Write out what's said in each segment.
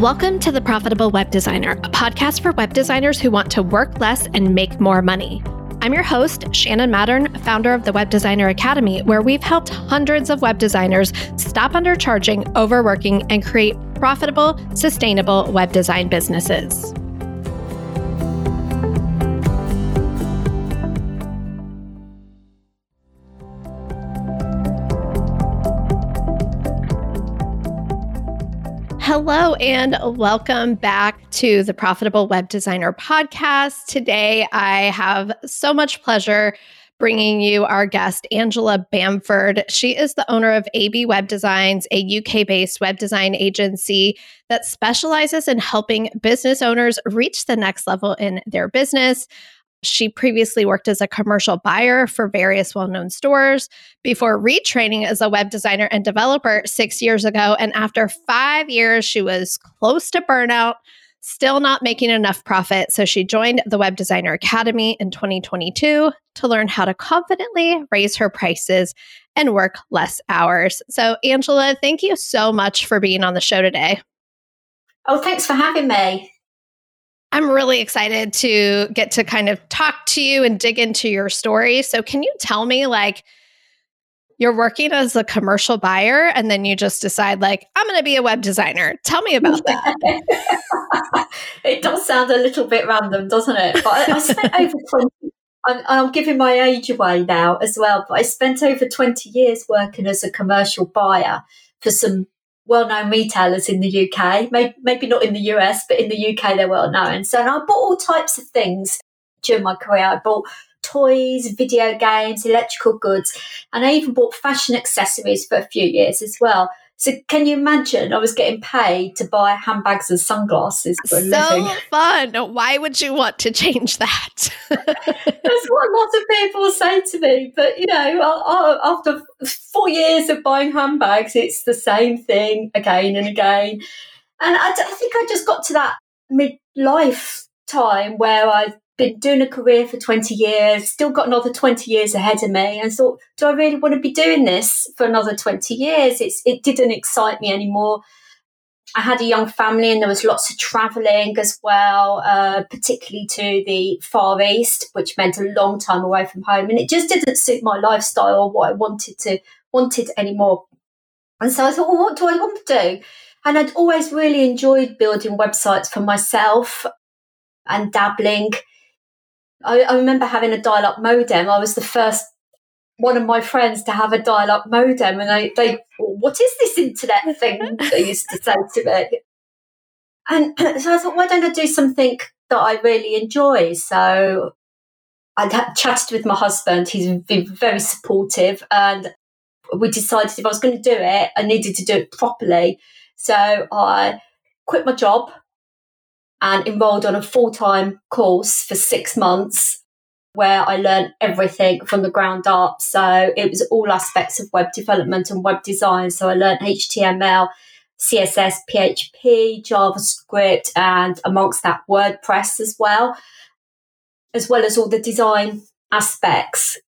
Welcome to The Profitable Web Designer, a podcast for web designers who want to work less and make more money. I'm your host, Shannon Mattern, founder of the Web Designer Academy, where we've helped hundreds of web designers stop undercharging, overworking, and create profitable, sustainable web design businesses. Hello, and welcome back to the Profitable Web Designer podcast. Today, I have so much pleasure bringing you our guest, Angela Bamford. She is the owner of AB Web Designs, a UK based web design agency that specializes in helping business owners reach the next level in their business. She previously worked as a commercial buyer for various well known stores before retraining as a web designer and developer six years ago. And after five years, she was close to burnout, still not making enough profit. So she joined the Web Designer Academy in 2022 to learn how to confidently raise her prices and work less hours. So, Angela, thank you so much for being on the show today. Oh, thanks for having me. I'm really excited to get to kind of talk to you and dig into your story. So, can you tell me, like, you're working as a commercial buyer and then you just decide, like, I'm going to be a web designer? Tell me about that. it does sound a little bit random, doesn't it? But I, I spent over 20, I'm, I'm, giving my age away now as well, but I spent over 20 years working as a commercial buyer for some well-known retailers in the UK. Maybe, maybe not in the US, but in the UK they're well known. So, and I bought all types of things during my career. I bought toys, video games, electrical goods, and I even bought fashion accessories for a few years as well. So can you imagine? I was getting paid to buy handbags and sunglasses for so living. fun. Why would you want to change that? That's what a lot of people say to me. But you know, after four years of buying handbags, it's the same thing again and again. And I, I think I just got to that midlife time where I been doing a career for 20 years, still got another 20 years ahead of me, and thought, do I really want to be doing this for another 20 years? It's, it didn't excite me anymore. I had a young family and there was lots of traveling as well, uh, particularly to the Far East, which meant a long time away from home. And it just didn't suit my lifestyle or what I wanted to wanted anymore. And so I thought, well, what do I want to do? And I'd always really enjoyed building websites for myself and dabbling I, I remember having a dial up modem. I was the first one of my friends to have a dial up modem, and I, they, oh, what is this internet thing? they used to say to me. And so I thought, why don't I do something that I really enjoy? So I chatted with my husband. He's been very supportive, and we decided if I was going to do it, I needed to do it properly. So I quit my job and enrolled on a full time course for six months where I learned everything from the ground up. So it was all aspects of web development and web design. So I learned HTML, CSS, PHP, JavaScript, and amongst that, WordPress as well, as well as all the design aspects.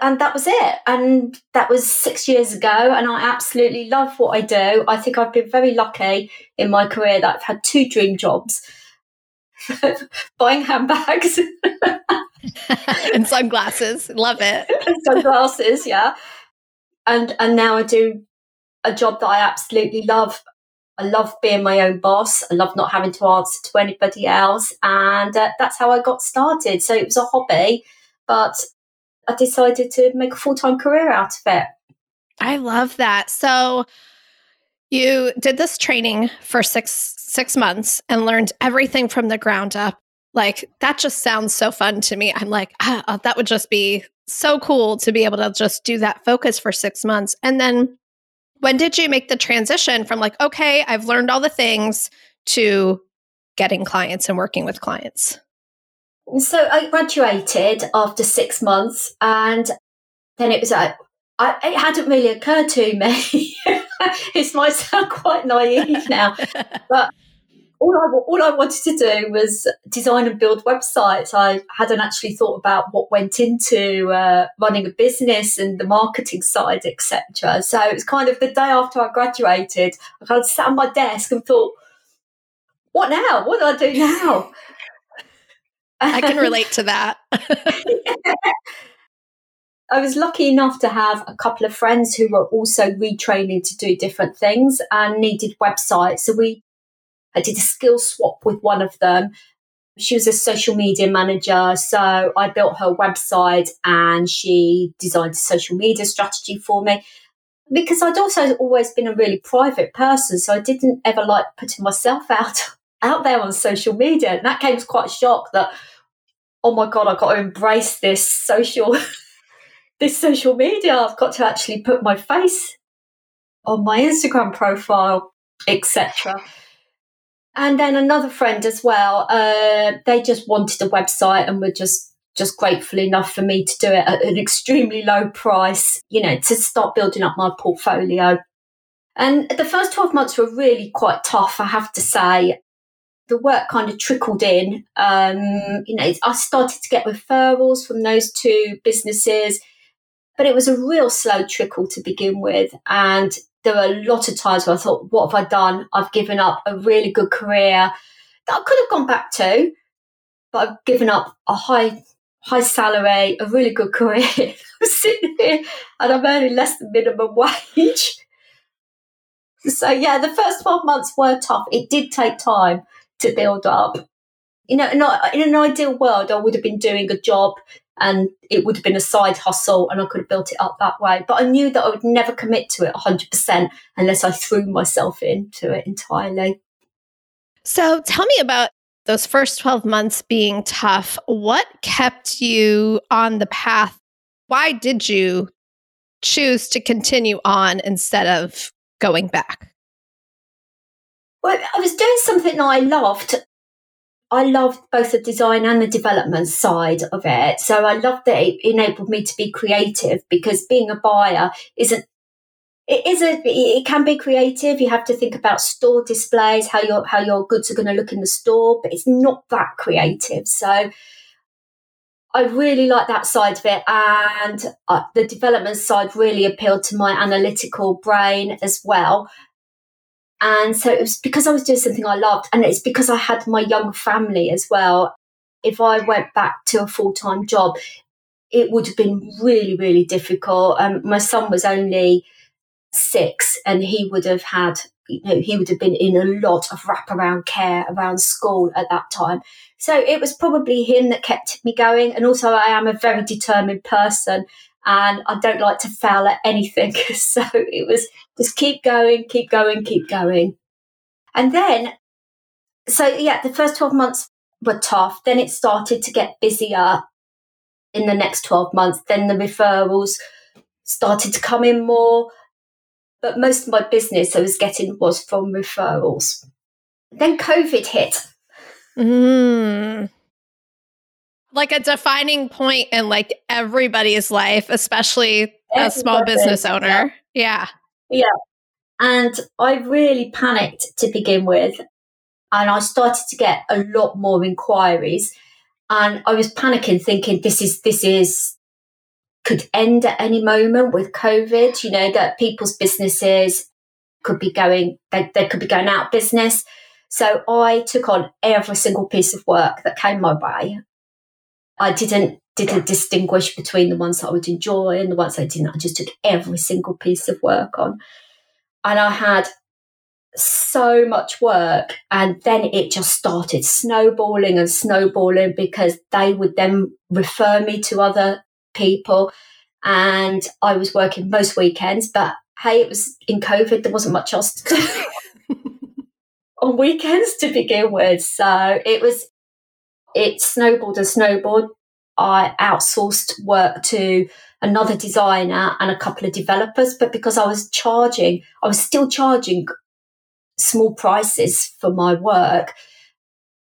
And that was it. And that was six years ago. And I absolutely love what I do. I think I've been very lucky in my career that I've had two dream jobs buying handbags and sunglasses. Love it. sunglasses, yeah. And and now I do a job that I absolutely love. I love being my own boss. I love not having to answer to anybody else, and uh, that's how I got started. So it was a hobby, but I decided to make a full time career out of it. I love that. So you did this training for six six months and learned everything from the ground up. Like that just sounds so fun to me. I'm like, ah, uh, that would just be so cool to be able to just do that focus for six months. And then when did you make the transition from like, okay, I've learned all the things to getting clients and working with clients? So I graduated after six months, and then it was like, I, it hadn't really occurred to me. it might sound quite naive now, but all I, all I wanted to do was design and build websites. I hadn't actually thought about what went into uh, running a business and the marketing side, etc. So it was kind of the day after I graduated, I kind of sat on my desk and thought, what now? What do I do now? I can relate to that. I was lucky enough to have a couple of friends who were also retraining to do different things and needed websites. So we, I did a skill swap with one of them. She was a social media manager. So I built her website and she designed a social media strategy for me because I'd also always been a really private person. So I didn't ever like putting myself out, out there on social media. And that came as quite a shock that, oh my God, I've got to embrace this social this social media. I've got to actually put my face on my Instagram profile, etc. And then another friend as well. Uh, they just wanted a website and were just just grateful enough for me to do it at an extremely low price. You know, to start building up my portfolio. And the first twelve months were really quite tough, I have to say. The work kind of trickled in. Um, you know, I started to get referrals from those two businesses but it was a real slow trickle to begin with. And there were a lot of times where I thought, what have I done? I've given up a really good career that I could have gone back to, but I've given up a high high salary, a really good career. I'm sitting here and I'm earning less than minimum wage. So yeah, the first 12 months were tough. It did take time to build up. You know, in an ideal world, I would have been doing a job and it would have been a side hustle and I could have built it up that way. But I knew that I would never commit to it 100% unless I threw myself into it entirely. So tell me about those first 12 months being tough. What kept you on the path? Why did you choose to continue on instead of going back? Well, I was doing something that I loved I loved both the design and the development side of it. So I loved that it enabled me to be creative because being a buyer isn't it is a it can be creative. You have to think about store displays, how your how your goods are going to look in the store, but it's not that creative. So I really like that side of it, and uh, the development side really appealed to my analytical brain as well. And so it was because I was doing something I loved, and it's because I had my young family as well. If I went back to a full time job, it would have been really, really difficult. Um, my son was only six, and he would have had, you know, he would have been in a lot of wraparound care around school at that time. So it was probably him that kept me going. And also, I am a very determined person and I don't like to fail at anything. so it was just keep going, keep going, keep going. And then, so yeah, the first 12 months were tough. Then it started to get busier in the next 12 months. Then the referrals started to come in more. But most of my business I was getting was from referrals. Then COVID hit. Mm like a defining point in like everybody's life, especially a small business owner. Yeah. yeah. Yeah. And I really panicked to begin with. And I started to get a lot more inquiries. And I was panicking, thinking this is this is could end at any moment with COVID, you know, that people's businesses could be going they, they could be going out of business. So I took on every single piece of work that came my way I didn't didn't distinguish between the ones that I would enjoy and the ones I didn't. I just took every single piece of work on. And I had so much work and then it just started snowballing and snowballing because they would then refer me to other people and I was working most weekends but hey it was in covid there wasn't much else to do on weekends to begin with so it was it snowballed and snowballed. I outsourced work to another designer and a couple of developers, but because I was charging, I was still charging small prices for my work.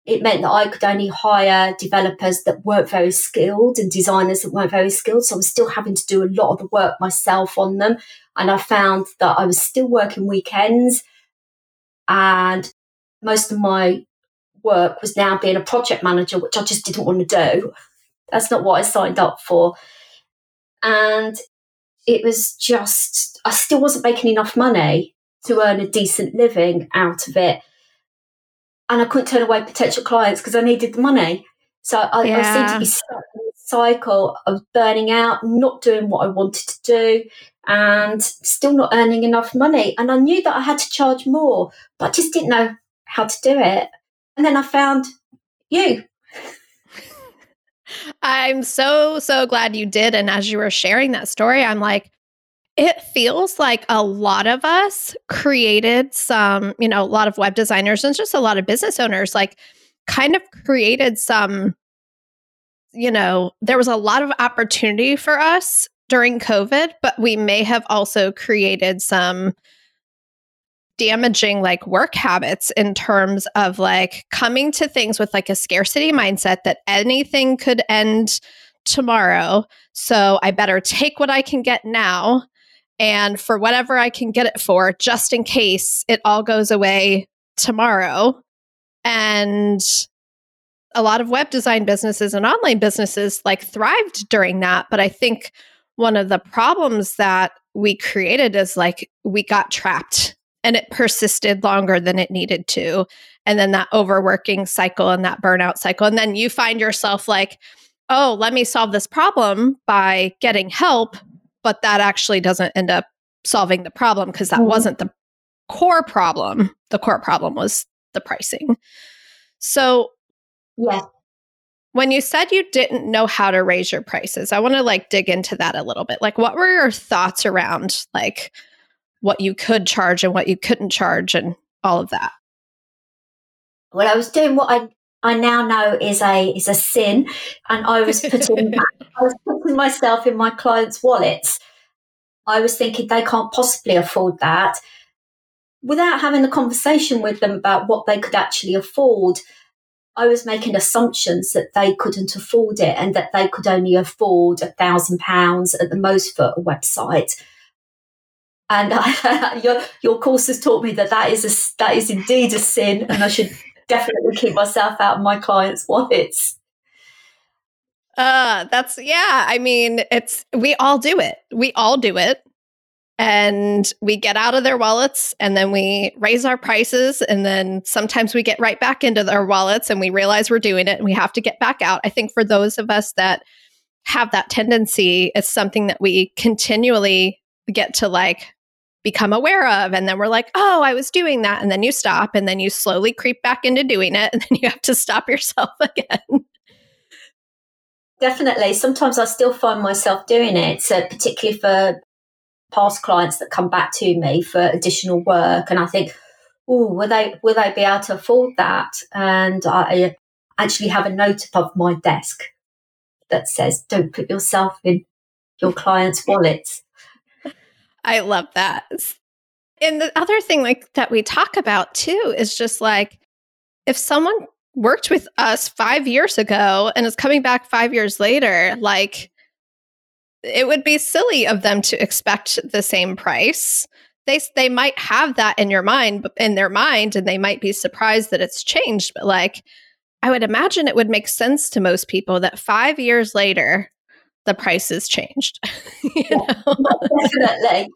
It meant that I could only hire developers that weren't very skilled and designers that weren't very skilled. So I was still having to do a lot of the work myself on them. And I found that I was still working weekends and most of my work was now being a project manager, which I just didn't want to do. That's not what I signed up for. And it was just, I still wasn't making enough money to earn a decent living out of it. and I couldn't turn away potential clients because I needed the money. So I, yeah. I seemed to be stuck in this cycle of burning out, not doing what I wanted to do, and still not earning enough money. And I knew that I had to charge more, but I just didn't know how to do it. And then I found you. I'm so, so glad you did. And as you were sharing that story, I'm like, it feels like a lot of us created some, you know, a lot of web designers and just a lot of business owners, like kind of created some, you know, there was a lot of opportunity for us during COVID, but we may have also created some damaging like work habits in terms of like coming to things with like a scarcity mindset that anything could end tomorrow. So I better take what I can get now and for whatever I can get it for, just in case it all goes away tomorrow. And a lot of web design businesses and online businesses like thrived during that. But I think one of the problems that we created is like we got trapped and it persisted longer than it needed to. And then that overworking cycle and that burnout cycle. And then you find yourself like, oh, let me solve this problem by getting help but that actually doesn't end up solving the problem because that mm wasn't the core problem. The core problem was the pricing. So, yeah. When you said you didn't know how to raise your prices, I want to like dig into that a little bit. Like what were your thoughts around like what you could charge and what you couldn't charge and all of that? Well, I was doing what I I now know is a is a sin, and I was putting I was putting myself in my clients' wallets. I was thinking they can't possibly afford that, without having a conversation with them about what they could actually afford. I was making assumptions that they couldn't afford it and that they could only afford a thousand pounds at the most for a website. And I, your your course has taught me that that is a, that is indeed a sin, and I should definitely keep myself out of my clients' wallets. Uh, that's yeah. I mean, it's we all do it. We all do it. And we get out of their wallets and then we raise our prices. And then sometimes we get right back into their wallets and we realize we're doing it and we have to get back out. I think for those of us that have that tendency, it's something that we continually get to like become aware of. And then we're like, oh, I was doing that. And then you stop and then you slowly creep back into doing it. And then you have to stop yourself again. Definitely. Sometimes I still find myself doing it, so particularly for past clients that come back to me for additional work. And I think, oh, will they will they be able to afford that? And I actually have a note above my desk that says, "Don't put yourself in your clients' wallets." I love that. And the other thing like that we talk about too is just like if someone worked with us 5 years ago and is coming back 5 years later, like it would be silly of them to expect the same price. They they might have that in your mind in their mind and they might be surprised that it's changed, but like I would imagine it would make sense to most people that 5 years later the prices changed. yeah, definitely.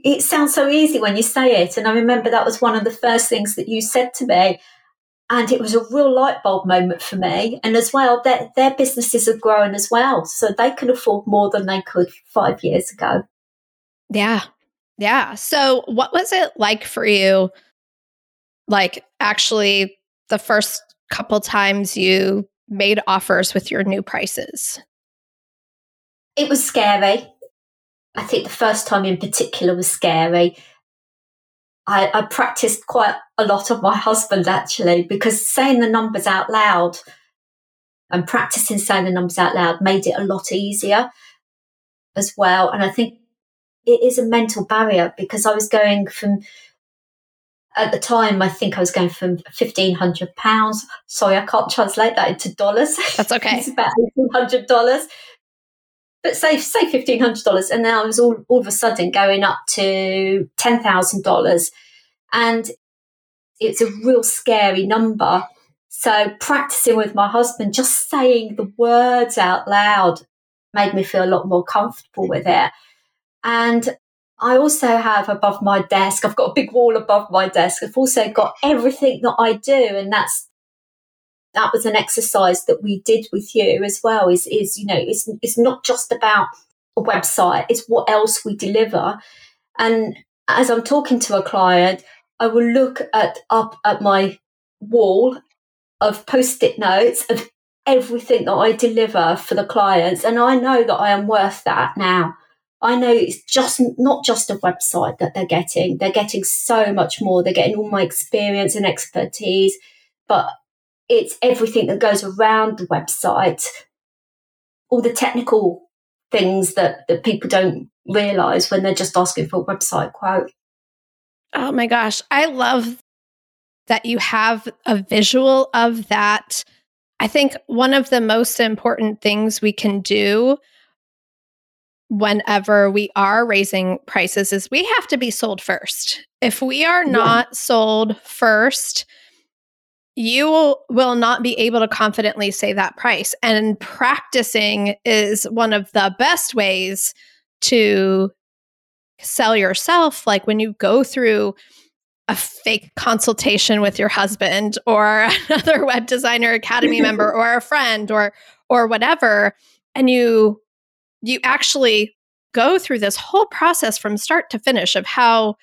It sounds so easy when you say it. And I remember that was one of the first things that you said to me. And it was a real light bulb moment for me. And as well, their, their businesses have grown as well. So they can afford more than they could five years ago. Yeah. Yeah. So, what was it like for you? Like, actually, the first couple times you made offers with your new prices? It was scary. I think the first time in particular was scary. I, I practiced quite a lot of my husband actually because saying the numbers out loud and practicing saying the numbers out loud made it a lot easier as well. And I think it is a mental barrier because I was going from at the time, I think I was going from fifteen hundred pounds. Sorry, I can't translate that into dollars. That's okay. it's about eighteen hundred dollars but say say fifteen hundred dollars, and now I was all all of a sudden going up to ten thousand dollars, and it's a real scary number. So practicing with my husband, just saying the words out loud, made me feel a lot more comfortable with it. And I also have above my desk, I've got a big wall above my desk. I've also got everything that I do. And that's, that was an exercise that we did with you as well is, is, you know, it's, it's not just about a website, it's what else we deliver. And as I'm talking to a client, I will look at up at my wall of post-it notes of everything that I deliver for the clients. And I know that I am worth that now. I know it's just not just a website that they're getting. They're getting so much more. They're getting all my experience and expertise, but it's everything that goes around the website, all the technical things that, that people don't realize when they're just asking for a website quote. Oh my gosh. I love that you have a visual of that. I think one of the most important things we can do whenever we are raising prices is we have to be sold first. If we are not yeah. sold first, you will not be able to confidently say that price. And practicing is one of the best ways to sell yourself. Like when you go through a fake consultation with your husband or another web designer academy member or a friend or or whatever and you you actually go through this whole process from start to finish of how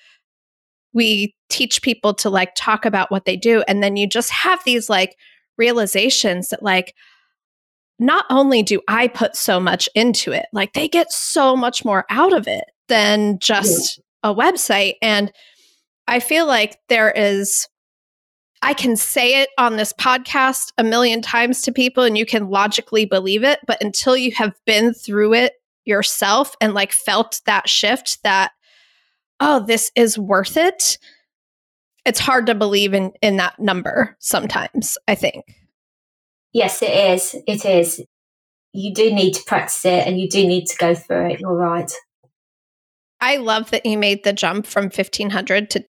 we teach people to like talk about what they do and then you just have these like realizations that like not only do I put so much into it like they get so much more out of it than just yeah. a website and I feel like there is I can say it on this podcast a million times to people and you can logically believe it, but until you have been through it yourself and like felt that shift that oh, this is worth it, it's hard to believe in in that number sometimes, I think. Yes, it is. It is. You do need to practice it and you do need to go through it. You're right. I love that you made the jump from 1500 to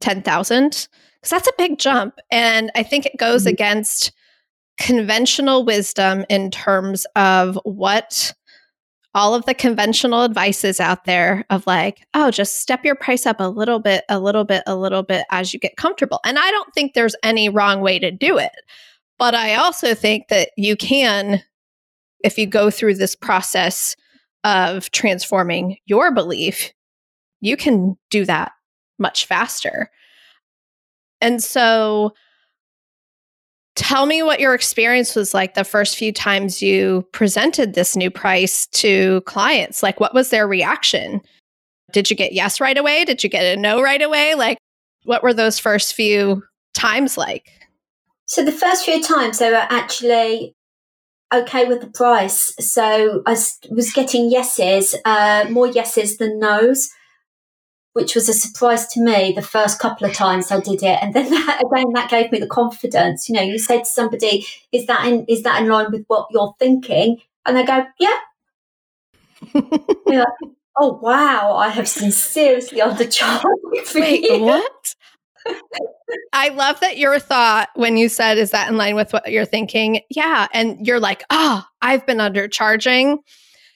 10,000 because that's a big jump. And I think it goes mm-hmm. against conventional wisdom in terms of what all of the conventional advices out there of like, oh, just step your price up a little bit, a little bit, a little bit as you get comfortable. And I don't think there's any wrong way to do it. But I also think that you can, if you go through this process of transforming your belief, you can do that much faster. And so, tell me what your experience was like the first few times you presented this new price to clients. Like, what was their reaction? Did you get yes right away? Did you get a no right away? Like, what were those first few times like? So, the first few times they were actually okay with the price. So, I was getting yeses, uh, more yeses than nos which was a surprise to me the first couple of times I did it. And then that, again, that gave me the confidence. You know, you say to somebody, "Is that in is that in line with what you're thinking?" And they go, "Yeah." like, oh wow, I have sincerely undercharged. Wait, you. what? I love that your thought when you said, "Is that in line with what you're thinking?" Yeah, and you're like, "Oh, I've been undercharging."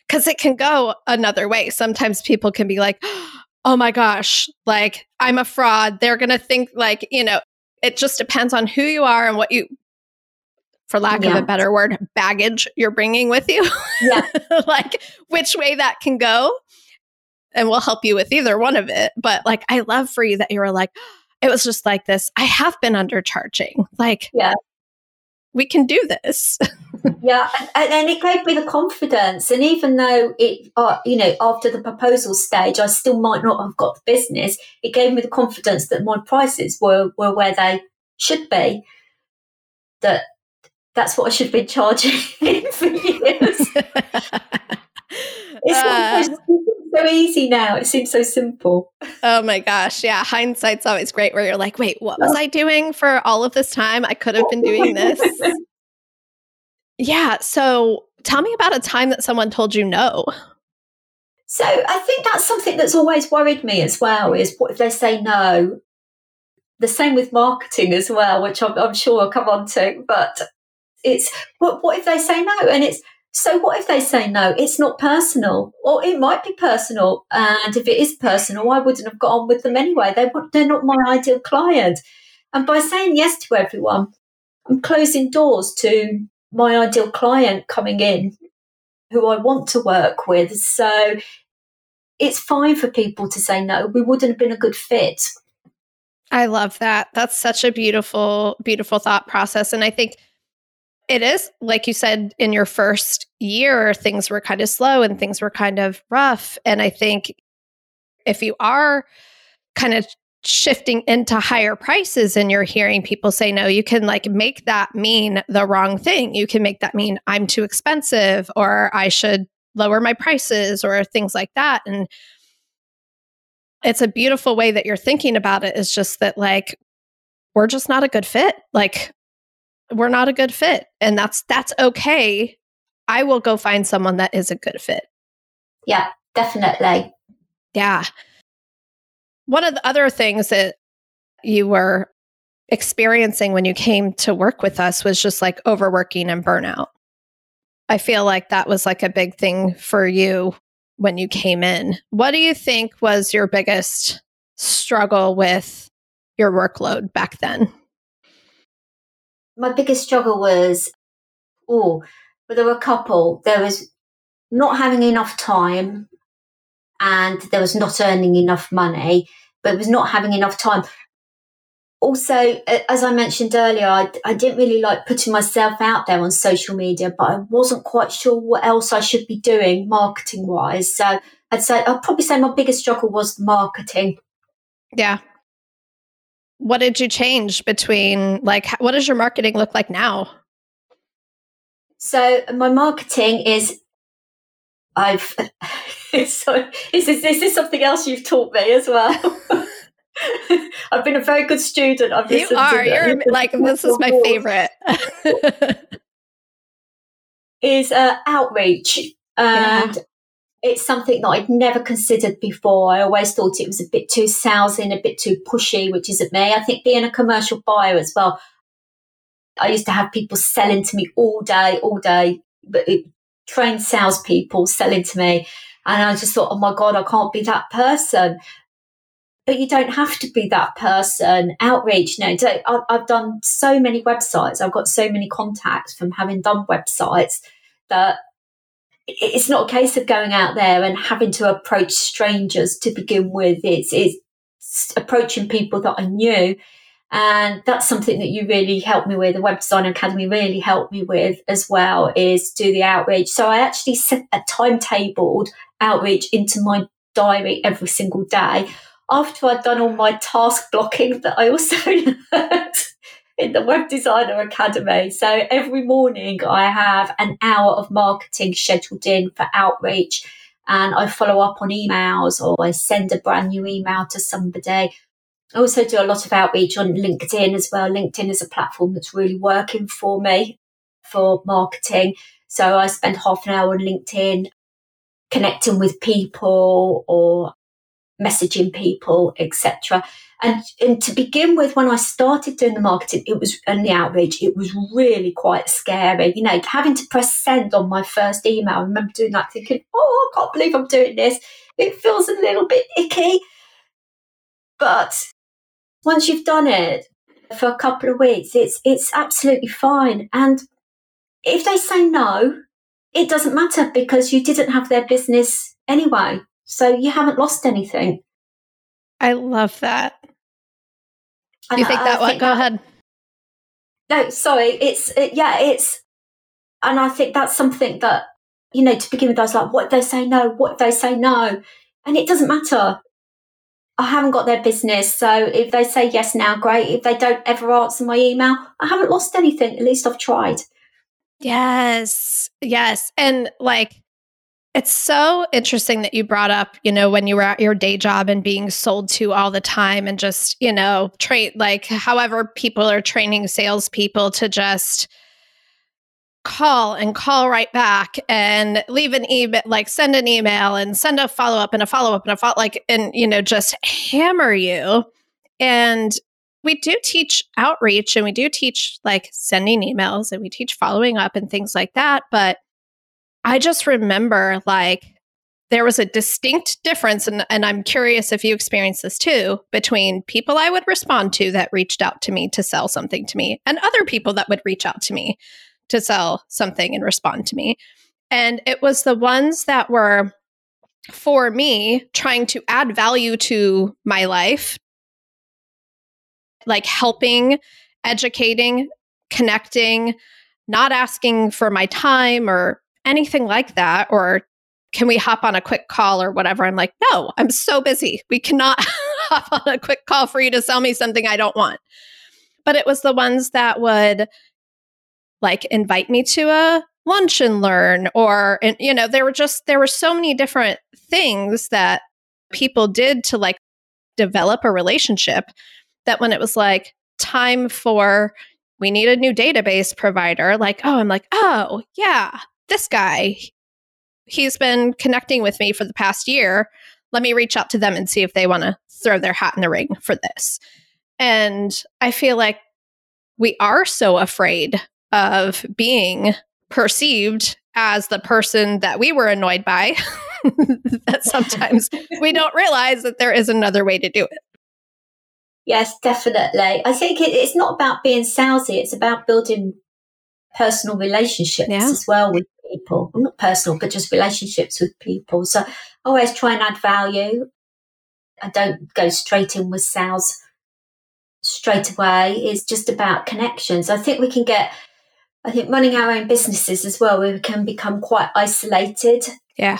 Because it can go another way. Sometimes people can be like, oh my gosh, like I'm a fraud. They're going to think like, you know, it just depends on who you are and what you, for lack yeah. of a better word, baggage you're bringing with you. Yeah. like which way that can go. And we'll help you with either one of it. But like, I love for you that you were like, it was just like this. I have been undercharging. Like, yeah we can do this. yeah, and, and, it gave me the confidence. And even though it, uh, you know, after the proposal stage, I still might not have got the business. It gave me the confidence that my prices were were where they should be. That that's what I should be charging for years. it's uh, so easy now. It seems so simple. Oh my gosh. Yeah. Hindsight's always great where you're like, wait, what was I doing for all of this time? I could have been doing this. yeah. So tell me about a time that someone told you no. So I think that's something that's always worried me as well is what if they say no? The same with marketing as well, which I'm, I'm sure I'll come on to, but it's what, what if they say no? And it's So what if they say no? It's not personal, or it might be personal. And if it is personal, I wouldn't have got on with them anyway. They they're not my ideal client. And by saying yes to everyone, I'm closing doors to my ideal client coming in, who I want to work with. So it's fine for people to say no. We wouldn't have been a good fit. I love that. That's such a beautiful, beautiful thought process. And I think it is, like you said, in your first year, things were kind of slow and things were kind of rough. And I think if you are kind of shifting into higher prices and you're hearing people say no, you can like make that mean the wrong thing. You can make that mean I'm too expensive or I should lower my prices or things like that. And it's a beautiful way that you're thinking about it is just that like we're just not a good fit. Like we're not a good fit and that's that's okay. I will go find someone that is a good fit. Yeah, definitely. Yeah. One of the other things that you were experiencing when you came to work with us was just like overworking and burnout. I feel like that was like a big thing for you when you came in. What do you think was your biggest struggle with your workload back then? My biggest struggle was, oh, but there were a couple. There was not having enough time and there was not earning enough money, but was not having enough time also, as I mentioned earlier, I, I, didn't really like putting myself out there on social media, but I wasn't quite sure what else I should be doing marketing wise. So I'd say I'd probably say my biggest struggle was marketing. Yeah. What did you change between like what does your marketing look like now? So my marketing is I've so is this, is this something else you've taught me as well? I've been a very good student. I've you are. You're like this is my favorite. is uh, outreach, and yeah. it's something that I'd never considered before. I always thought it was a bit too salesy and a bit too pushy, which isn't me. I think being a commercial buyer as well. I used to have people selling to me all day, all day, but it, trained salespeople selling to me. And I just thought, oh my God, I can't be that person but you don't have to be that person. Outreach, no, I've done so many websites. I've got so many contacts from having done websites that it's not a case of going out there and having to approach strangers to begin with. It's, it's approaching people that I knew. And that's something that you really helped me with. The Web Design Academy really helped me with as well is do the outreach. So I actually set a timetabled outreach into my diary every single day after I'd done all my task blocking that I also learned in the Web Designer Academy. So every morning I have an hour of marketing scheduled in for outreach and I follow up on emails or I send a brand new email to somebody. I also do a lot of outreach on LinkedIn as well. LinkedIn is a platform that's really working for me for marketing. So I spend half an hour on LinkedIn connecting with people or messaging people, etc. And, and to begin with, when I started doing the marketing, it was and the outreach, it was really quite scary. You know, having to press send on my first email. I remember doing that, thinking, "Oh, I can't believe I'm doing this." It feels a little bit icky, but once you've done it for a couple of weeks, it's it's absolutely fine. And if they say no, it doesn't matter because you didn't have their business anyway. So you haven't lost anything. I love that. Do you think that one? Go ahead. No, sorry. It's it, yeah. It's and I think that's something that you know to begin with. I was like, what if they say no? What if they say no? And it doesn't matter. I haven't got their business. So if they say yes now, great. If they don't ever answer my email, I haven't lost anything. At least I've tried. Yes. Yes. And like it's so interesting that you brought up, you know, when you were at your day job and being sold to all the time and just, you know, train like however people are training salespeople to just call and call right back and leave an email, like send an email and send a follow up and a follow up and a follow like, and, you know, just hammer you. And we do teach outreach and we do teach like sending emails and we teach following up and things like that. But I just remember like there was a distinct difference, and, and I'm curious if you experienced this too, between people I would respond to that reached out to me to sell something to me and other people that would reach out to me to sell something and respond to me. And it was the ones that were for me trying to add value to my life, like helping, educating, connecting, not asking for my time or anything like that, or can we hop on a quick call or whatever? I'm like, no, I'm so busy. We cannot hop on a quick call for you to sell me something I don't want. But it was the ones that would like invite me to a lunch and learn or and you know there were just there were so many different things that people did to like develop a relationship that when it was like time for we need a new database provider like oh i'm like oh yeah this guy he's been connecting with me for the past year. Let me reach out to them and see if they want to throw their hat in the ring for this. And I feel like we are so afraid of being perceived as the person that we were annoyed by that sometimes we don't realize that there is another way to do it. Yes, definitely. I think it, it's not about being salesy, it's about building personal relationships yeah. as well with people, not personal, but just relationships with people. So I always try and add value. I don't go straight in with sales straight away. It's just about connections. I think we can get, I think running our own businesses as well, we can become quite isolated. Yeah.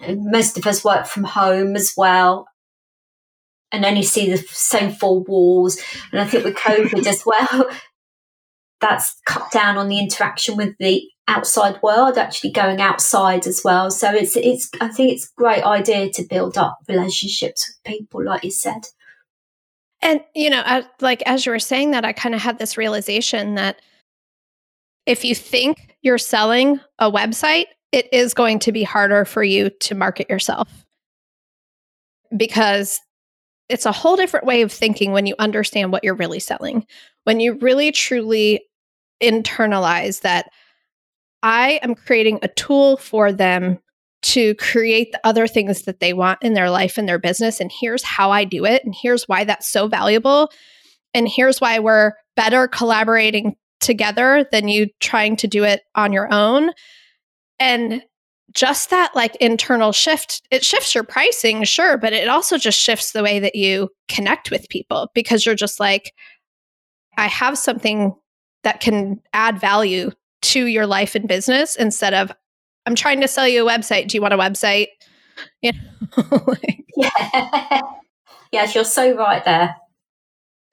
most of us work from home as well and only see the same four walls. And I think with COVID as well, that's cut down on the interaction with the outside world, actually going outside as well. So it's it's I think it's a great idea to build up relationships with people, like you said. And you know, I, like as you were saying that, I kind of had this realization that if you think you're selling a website, it is going to be harder for you to market yourself because it's a whole different way of thinking when you understand what you're really selling. When you really truly internalize that I am creating a tool for them to create the other things that they want in their life and their business. And here's how I do it. And here's why that's so valuable. And here's why we're better collaborating together than you trying to do it on your own. And just that like internal shift, it shifts your pricing, sure, but it also just shifts the way that you connect with people because you're just like, I have something that can add value to your life and business instead of I'm trying to sell you a website. Do you want a website? You know, like, yeah. Yes, you're so right there.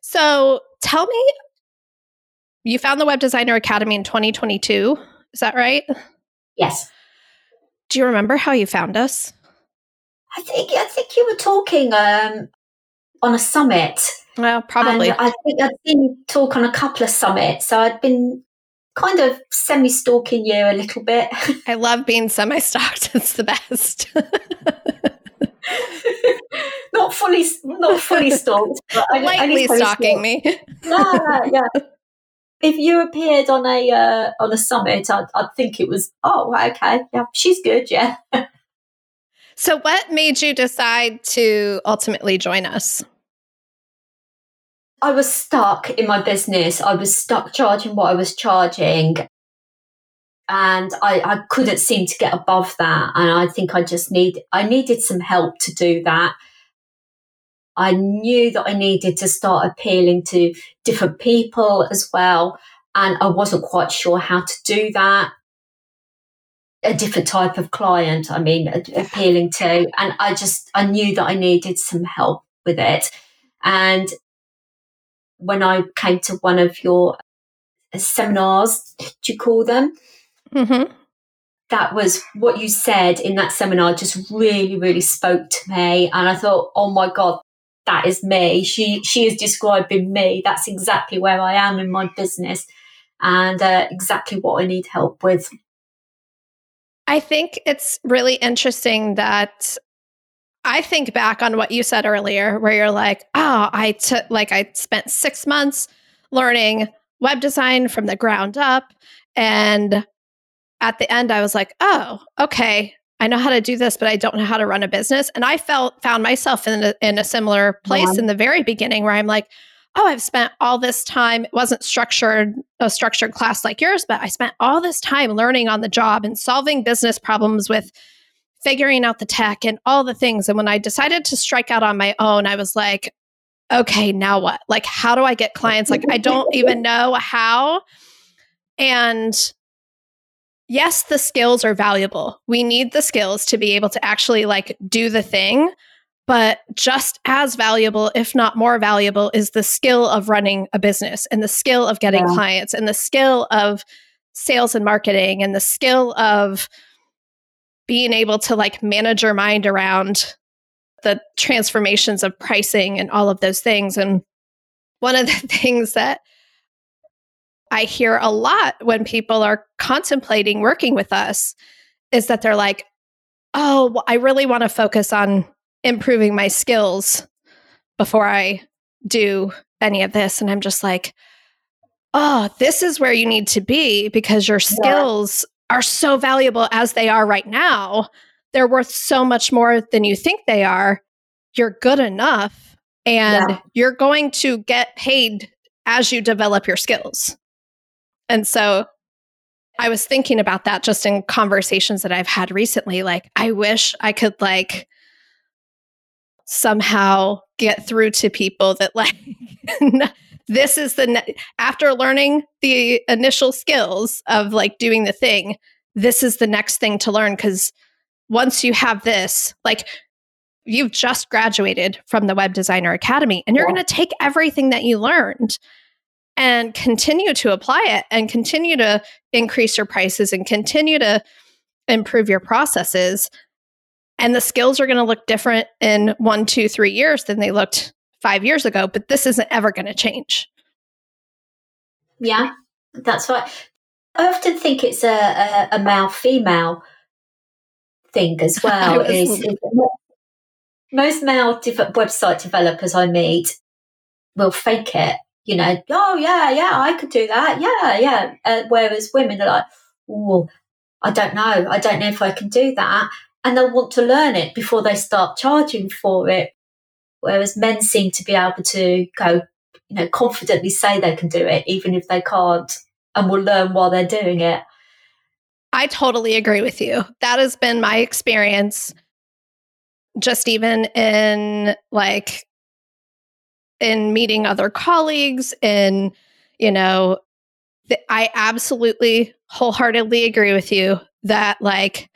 So tell me, you found the Web Designer Academy in 2022. Is that right? Yes. Do you remember how you found us? I think I think you were talking um, on a summit. Well, probably. And I think I'd seen you talk on a couple of summits, so I'd been kind of semi stalking you a little bit. I love being semi stalked. It's the best. not fully, not fully stalked, but lightly stalking me. yeah, yeah. If you appeared on a uh, on a summit, I'd, I'd think it was oh okay, yeah, she's good, yeah. so, what made you decide to ultimately join us? I was stuck in my business. I was stuck charging what I was charging. And I, I couldn't seem to get above that. And I think I just need, I needed some help to do that. I knew that I needed to start appealing to different people as well. And I wasn't quite sure how to do that. A different type of client, I mean, appealing to. And I just, I knew that I needed some help with it. And when I came to one of your seminars, do you call them? Mm-hmm. That was what you said in that seminar, just really, really spoke to me. And I thought, oh my God, that is me. She, she is describing me. That's exactly where I am in my business and uh, exactly what I need help with. I think it's really interesting that I think back on what you said earlier, where you're like, oh, I took, like, I spent six months learning web design from the ground up. And at the end, I was like, oh, okay, I know how to do this, but I don't know how to run a business. And I felt found myself in a, in a similar place yeah. in the very beginning where I'm like, oh, I've spent all this time. It wasn't structured a structured class like yours, but I spent all this time learning on the job and solving business problems with figuring out the tech and all the things. And when I decided to strike out on my own, I was like, okay, now what? Like, how do I get clients? Like, I don't even know how. And yes, the skills are valuable. We need the skills to be able to actually like do the thing. But just as valuable, if not more valuable, is the skill of running a business and the skill of getting yeah. clients and the skill of sales and marketing and the skill of being able to like manage your mind around the transformations of pricing and all of those things. And one of the things that I hear a lot when people are contemplating working with us is that they're like, oh, well, I really want to focus on improving my skills before I do any of this. And I'm just like, oh, this is where you need to be because your skills yeah. are so valuable as they are right now. They're worth so much more than you think they are. You're good enough and yeah. you're going to get paid as you develop your skills. And so I was thinking about that just in conversations that I've had recently. Like, I wish I could like somehow get through to people that like this is the ne- after learning the initial skills of like doing the thing, this is the next thing to learn because once you have this, like you've just graduated from the Web Designer Academy and you're yeah. going to take everything that you learned and continue to apply it and continue to increase your prices and continue to improve your processes. And the skills are going to look different in one, two, three years than they looked five years ago, but this isn't ever going to change. Yeah, that's right. I often think it's a, a, a male female thing as well. is, is most male de- website developers I meet will fake it you know, oh yeah, yeah, I could do that, yeah, yeah. Uh, whereas women are like, oh, I don't know, I don't know if I can do that, and they'll want to learn it before they start charging for it. Whereas men seem to be able to go, you know, confidently say they can do it, even if they can't, and will learn while they're doing it. I totally agree with you. That has been my experience just even in like in meeting other colleagues in you know th- i absolutely wholeheartedly agree with you that like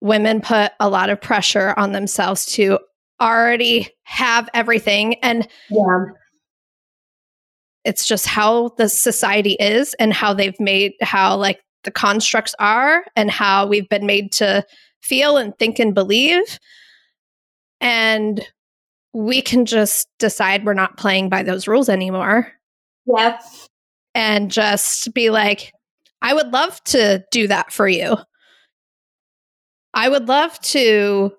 women put a lot of pressure on themselves to already have everything and yeah. it's just how the society is and how they've made how like the constructs are and how we've been made to feel and think and believe. And we can just decide we're not playing by those rules anymore. Yeah. And just be like, I would love to do that for you. I would love to,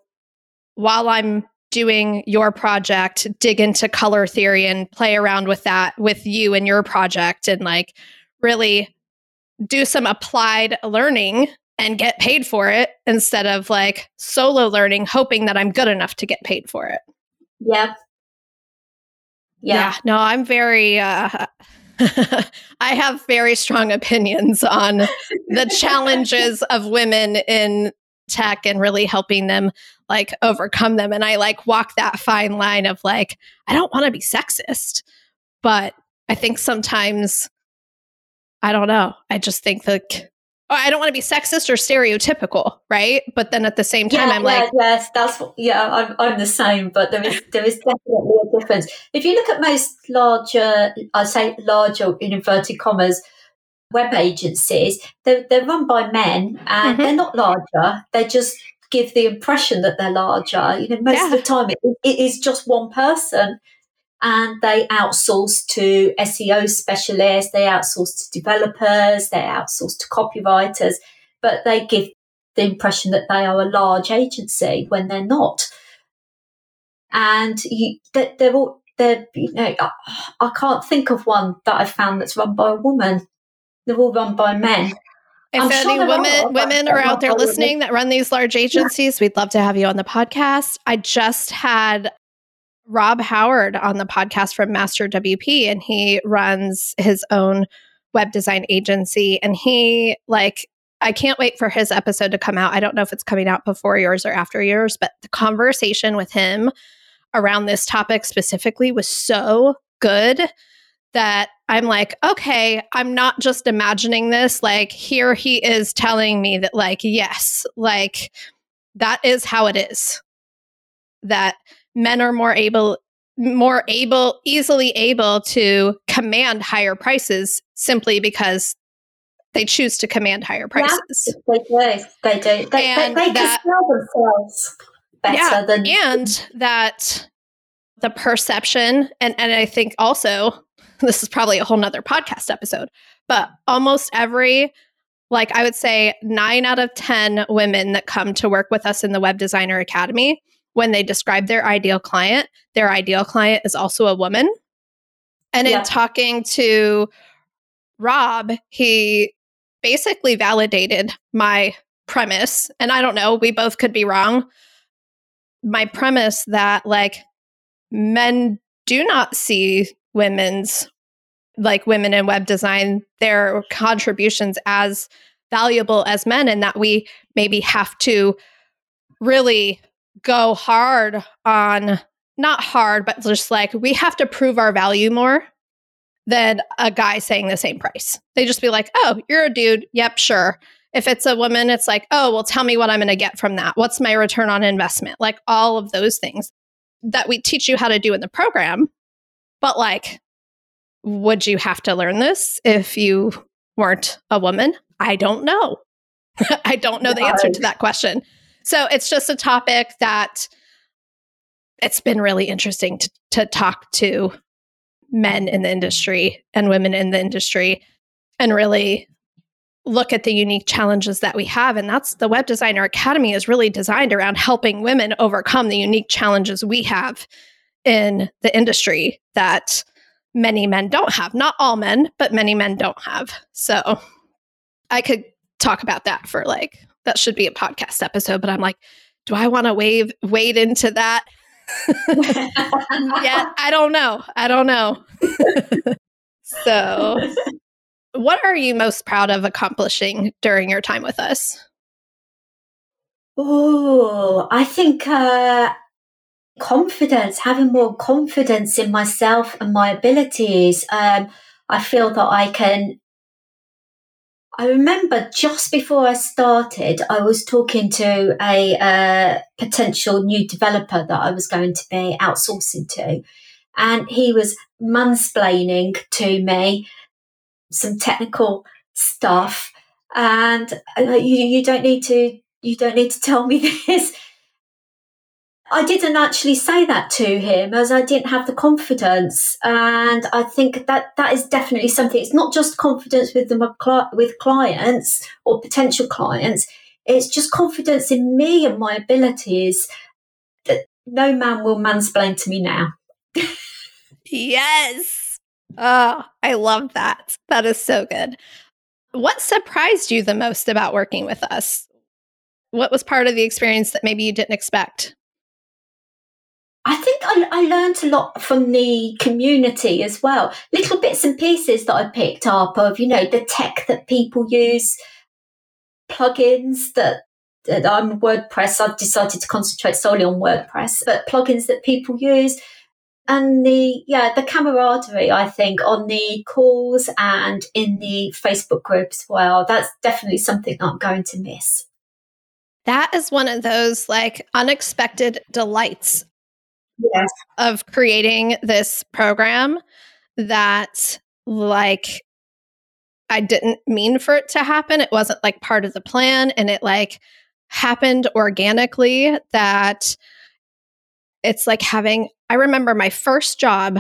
while I'm doing your project, dig into color theory and play around with that with you and your project and like really do some applied learning and get paid for it instead of like solo learning, hoping that I'm good enough to get paid for it. Yeah. Yeah. yeah no, I'm very uh I have very strong opinions on the challenges of women in tech and really helping them like overcome them and I like walk that fine line of like I don't want to be sexist, but I think sometimes I don't know. I just think that Oh, I don't want to be sexist or stereotypical, right? But then at the same time, yeah, I'm yeah, like, yes, that's yeah, I'm, I'm the same, but there is there is definitely a difference. If you look at most larger, I say larger in inverted commas, web agencies, they're, they're run by men and mm-hmm. they're not larger. They just give the impression that they're larger. You know, most yeah. of the time it, it is just one person and they outsource to SEO specialists, they outsource to developers, they outsource to copywriters, but they give the impression that they are a large agency when they're not. And you, they're all, they're, you know, I can't think of one that I've found that's run by a woman. They're all run by men. If I'm any sure women are, women are out there listening that run these large agencies, we'd love to have you on the podcast. I just had Rob Howard on the podcast from Master WP, and he runs his own web design agency. And he like I can't wait for his episode to come out. I don't know if it's coming out before yours or after yours, but the conversation with him around this topic specifically was so good that I'm like, okay, I'm not just imagining this. Like, here he is telling me that, like, yes, like, that is how it is. That men are more able, more able, easily able to command higher prices simply because they choose to command higher prices. Yeah, they do. They do. They, And they, they that- can sell themselves better Yeah, than and that the perception and and i think also this is probably a whole nother podcast episode but almost every like i would say nine out of ten women that come to work with us in the web designer academy when they describe their ideal client their ideal client is also a woman and Yeah. in talking to rob he basically validated my premise and i don't know we both could be wrong my premise that like men do not see women's like women in web design their contributions as valuable as men and that we maybe have to really go hard on not hard but just like we have to prove our value more than a guy saying the same price. They just be like oh you're a dude. Yep sure. If it's a woman it's like oh well tell me what i'm going to get from that. What's my return on investment? Like all of those things that we teach you how to do in the program but like would you have to learn this if you weren't a woman? I don't know. I don't know the answer to that question so it's just a topic that it's been really interesting to, to talk to men in the industry and women in the industry and really look at the unique challenges that we have. And that's the web designer academy is really designed around helping women overcome the unique challenges we have in the industry that many men don't have. Not all men but many men don't have. So i could talk about that for like that should be a podcast episode but i'm like do i want to wave wade into that yeah i don't know i don't know so what are you most proud of accomplishing during your time with us? Oh, I think uh, confidence, having more confidence in myself and my abilities. Um, I feel that I can. I remember just before I started, I was talking to a uh, potential new developer that I was going to be outsourcing to, and he was mansplaining to me some technical stuff. And uh, you you don't need to you don't need to tell me this I didn't actually say that to him as I didn't have the confidence and I think that that is definitely something it's not just confidence with the with clients or potential clients it's just confidence in me and my abilities that no man will mansplain to me now yes Oh, I love that. That is so good. What surprised you the most about working with us? What was part of the experience that maybe you didn't expect? I think I, I learned a lot from the community as well. Little bits and pieces that I picked up of, you know, the tech that people use, plugins that, that I'm WordPress. I've decided to concentrate solely on WordPress, but plugins that people use and the yeah the camaraderie i think on the calls and in the facebook groups as well that's definitely something i'm going to miss that is one of those like unexpected delights yes. of creating this program that like i didn't mean for it to happen it wasn't like part of the plan and it like happened organically that it's like having I remember my first job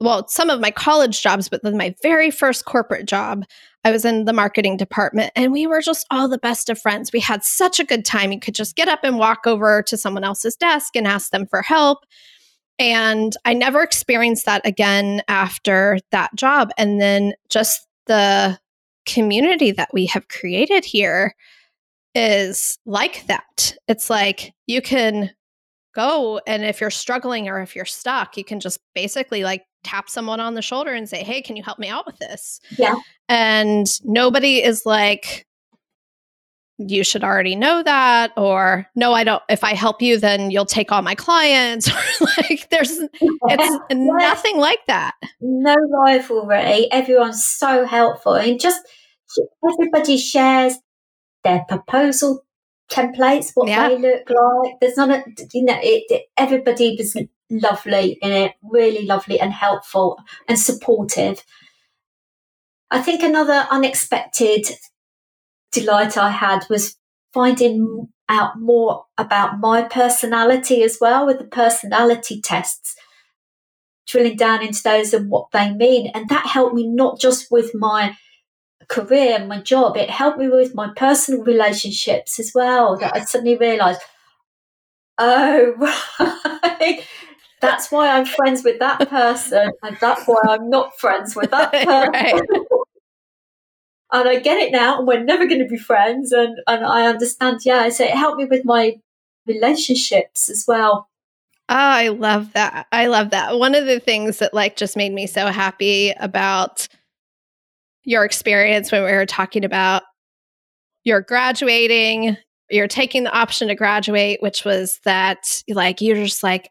well, some of my college jobs, but then my very first corporate job, I was in the marketing department and we were just all the best of friends. We had such a good time. You could just get up and walk over to someone else's desk and ask them for help. And I never experienced that again after that job. And then just the community that we have created here is like that. It's like you can go and if you're struggling or if you're stuck, you can just basically like tap someone on the shoulder and say, "Hey, can you help me out with this?" Yeah. And nobody is like you should already know that or no i don't if i help you then you'll take all my clients like there's it's nothing like that no rivalry everyone's so helpful and just everybody shares their proposal templates what yeah. they look like there's not a you know it, it, everybody was lovely in it really lovely and helpful and supportive i think another unexpected delight I had was finding out more about my personality as well with the personality tests, drilling down into those and what they mean. And that helped me not just with my career and my job, it helped me with my personal relationships as well. That I suddenly realized, oh, right. That's why I'm friends with that person, and that's why I'm not friends with that person. right and I get it now, and we're never going to be friends. And and I understand. Yeah, so it helped me with my relationships as well. Oh, I love that. I love that. One of the things that like just made me so happy about your experience when we were talking about you're graduating, you're taking the option to graduate, which was that like you're just like,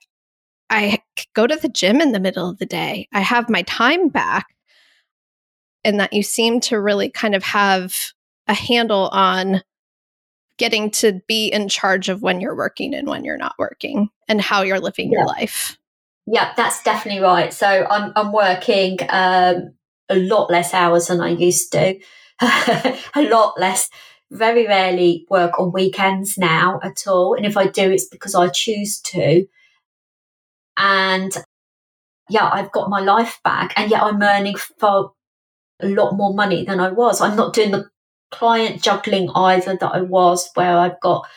I go to the gym in the middle of the day. I have my time back and that you seem to really kind of have a handle on getting to be in charge of when you're working and when you're not working and how you're living yeah. your life. Yeah, that's definitely right. So I'm I'm working um, a lot less hours than I used to, a lot less. Very rarely work on weekends now at all, and if I do, it's because I choose to. And yeah, I've got my life back, and yet I'm earning far a lot more money than I was. I'm not doing the client juggling either that I was, where I've got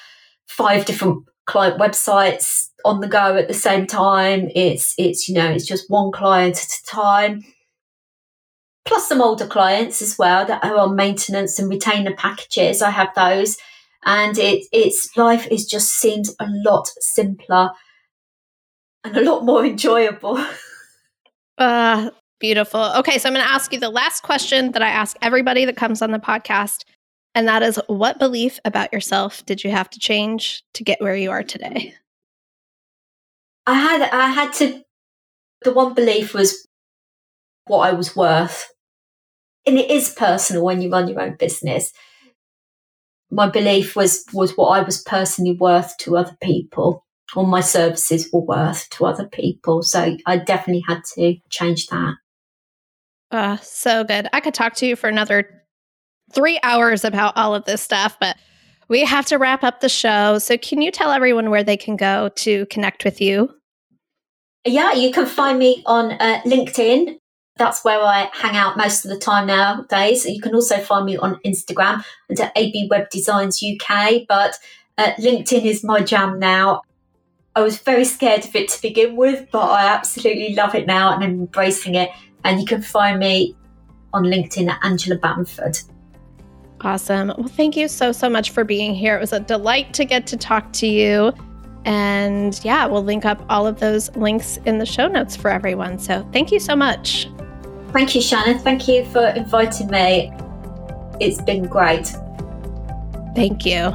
five different client websites on the go at the same time. It's it's you know it's just one client at a time. Plus some older clients as well that are on maintenance and retainer packages. I have those, and it it's life is just seems a lot simpler and a lot more enjoyable. Uh, Beautiful. Okay, so I'm going to ask you the last question that I ask everybody that comes on the podcast. And that is what belief about yourself did you have to change to get where you are today? I had I had to the one belief was what I was worth. And it is personal when you run your own business. My belief was was what I was personally worth to other people or my services were worth to other people. So I definitely had to change that. Uh, so good. I could talk to you for another three hours about all of this stuff, but we have to wrap up the show. So, can you tell everyone where they can go to connect with you? Yeah, you can find me on uh, LinkedIn. That's where I hang out most of the time nowadays. You can also find me on Instagram under AB Web Designs UK, but uh, LinkedIn is my jam now. I was very scared of it to begin with, but I absolutely love it now and I'm embracing it. And you can find me on LinkedIn at Angela Bamford. Awesome. Well, thank you so, so much for being here. It was a delight to get to talk to you. And yeah, we'll link up all of those links in the show notes for everyone. So thank you so much. Thank you, Shannon. Thank you for inviting me. It's been great. Thank you.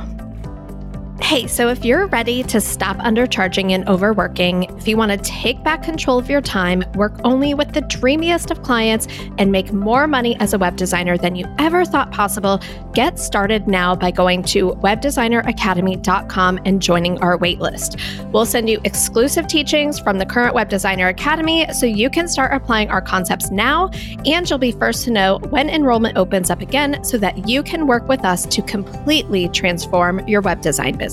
Hey, so if you're ready to stop undercharging and overworking, if you want to take back control of your time, work only with the dreamiest of clients, and make more money as a web designer than you ever thought possible, get started now by going to webdesigneracademy.com and joining our waitlist. We'll send you exclusive teachings from the current Web Designer Academy so you can start applying our concepts now, and you'll be first to know when enrollment opens up again so that you can work with us to completely transform your web design business